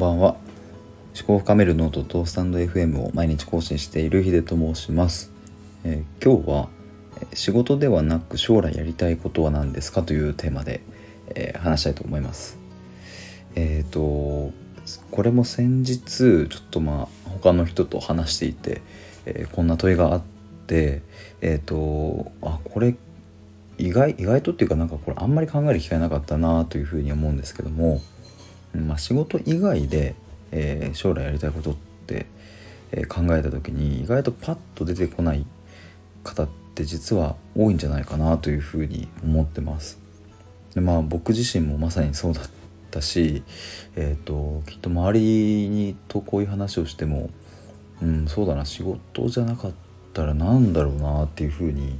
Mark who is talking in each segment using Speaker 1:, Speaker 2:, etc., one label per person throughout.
Speaker 1: ばんは。思考を深めるノートとスタンド FM を毎日更新しているヒデと申します、えー、今日は仕事ではなく将来やりたいことは何ですかというテーマで、えー、話したいと思います。えっ、ー、とこれも先日ちょっとまあ他の人と話していて、えこんな問いがあってえっ、とあこれ意外意外とっていうかなんかこれあんまり考える機会なかったなというふうに思うんですけども、まあ、仕事以外で、えー、将来やりたいことって、えー、考えた時に意外とパッと出てこない方って実は多いんじゃないかなというふうに思ってます。でまあ僕自身もまさにそうだったし、えーと、きっと周りにとこういう話をしても、うん、そうだな仕事じゃなかったらなんだろうなっていうふうに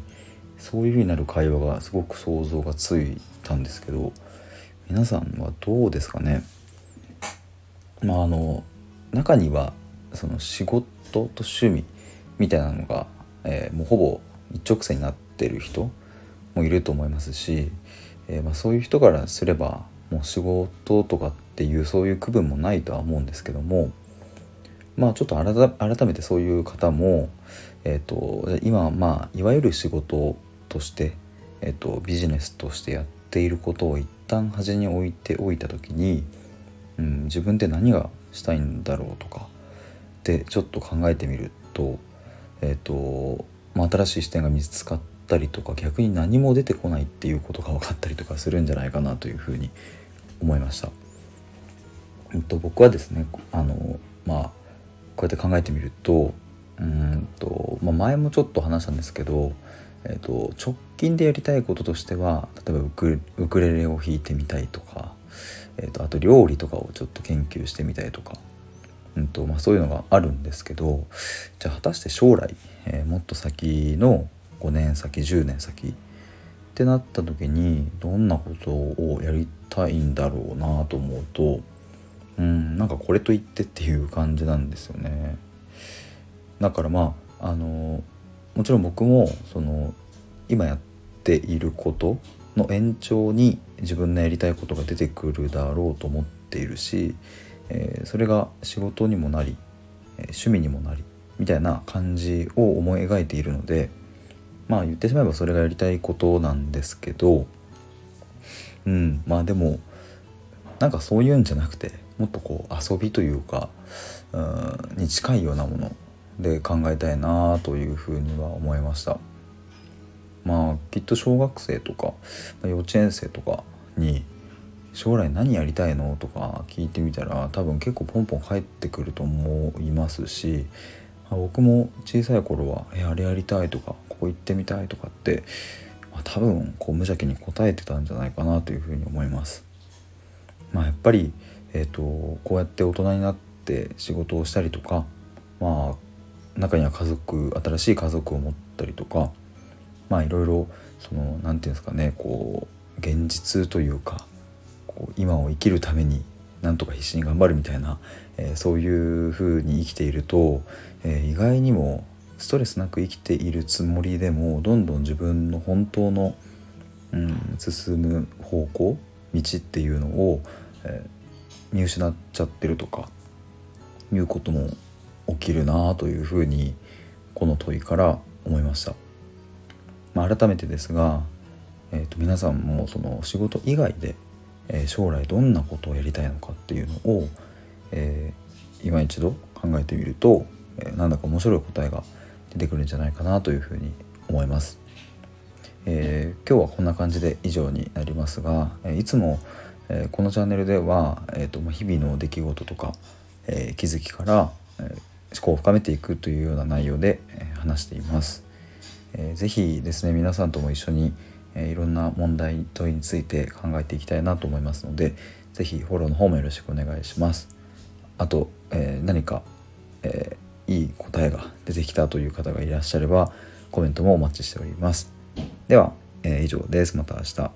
Speaker 1: そういうふうになる会話がすごく想像がついたんですけど皆さんはどうですかね？まああの中にはその仕事と趣味みたいなのが、えー、もうほぼ一直線になってる人もいると思いますし、えー、まあ、そういう人からすればもう仕事とかっていうそういう区分もないとは思うんですけどもまあちょっと改めてそういう方も、えーと、今まあいわゆる仕事として、えーと、ビジネスとしてやっていることを一旦端に置いておいた時に、うん、自分って何がしたいんだろうとかでちょっと考えてみると,、えーとまあ、新しい視点が見つかったりとか逆に何も出てこないっていうことが分かったりとかするんじゃないかなというふうに思いました。えっと、僕はですねあのまあこうやって考えてみるとうんと、まあ、前もちょっと話したんですけどえーと、直近でやりたいこととしては例えばウクレレを弾いてみたいとか、えーと、あと料理とかをちょっと研究してみたいとか、うんとまあ、そういうのがあるんですけどじゃあ果たして将来、えー、もっと先の5年先10年先ってなった時にどんなことをやりたいんだろうなと思うとうんなんかこれと言ってっていう感じなんですよね。だからまああのもちろん僕もその今やっていることの延長に自分のやりたいことが出てくるだろうと思っているし、えー、それが仕事にもなり、え、趣味にもなりみたいな感じを思い描いているのでまあ言ってしまえばそれがやりたいことなんですけどうんまあでもなんかそういうんじゃなくてもっとこう遊びというかうんに近いようなもので考えたいなというふうには思いました。まあきっと小学生とか幼稚園生とかに将来何やりたいのとか聞いてみたら多分結構ポンポン返ってくると思いますし僕も小さい頃は「えあれやりたい」とか「ここ行ってみたい」とかって、まあ、多分こう無邪気に答えてたんじゃないかなというふうに思います。まあ、やっぱり、えーとこうやって大人になって仕事をしたりとかまあ中には家族新しい家族を持ったりとかまあいろいろその何て言うんですかねこう現実というかこう今を生きるためになんとか必死に頑張るみたいな、えー、そういう風に生きていると、えー、意外にもストレスなく生きているつもりでもどんどん自分の本当の、うん、進む方向道っていうのを、えー、見失っちゃってるとかいうことも起きるなというふうにこの問いから思いました。まあ、改めてですが、えー、と皆さんもその仕事以外で、えー、将来どんなことをやりたいのかっていうのを、えー、今一度考えてみると、えー、なんだか面白い答えが出てくるんじゃないかなというふうに思います。えー、今日はこんな感じで以上になりますが、えいつも、えこのチャンネルでは、えーと、日々の出来事とか、え気づきから、え思考を深めていくというような内容でえ話しています。えー、ぜひですね皆さんとも一緒に、えー、いろんな問題問いについて考えていきたいなと思いますので是非フォローの方もよろしくお願いします。あと、えー、何か、えいい答えが出てきたという方がいらっしゃればコメントもお待ちしております。では、え以上です。また明日。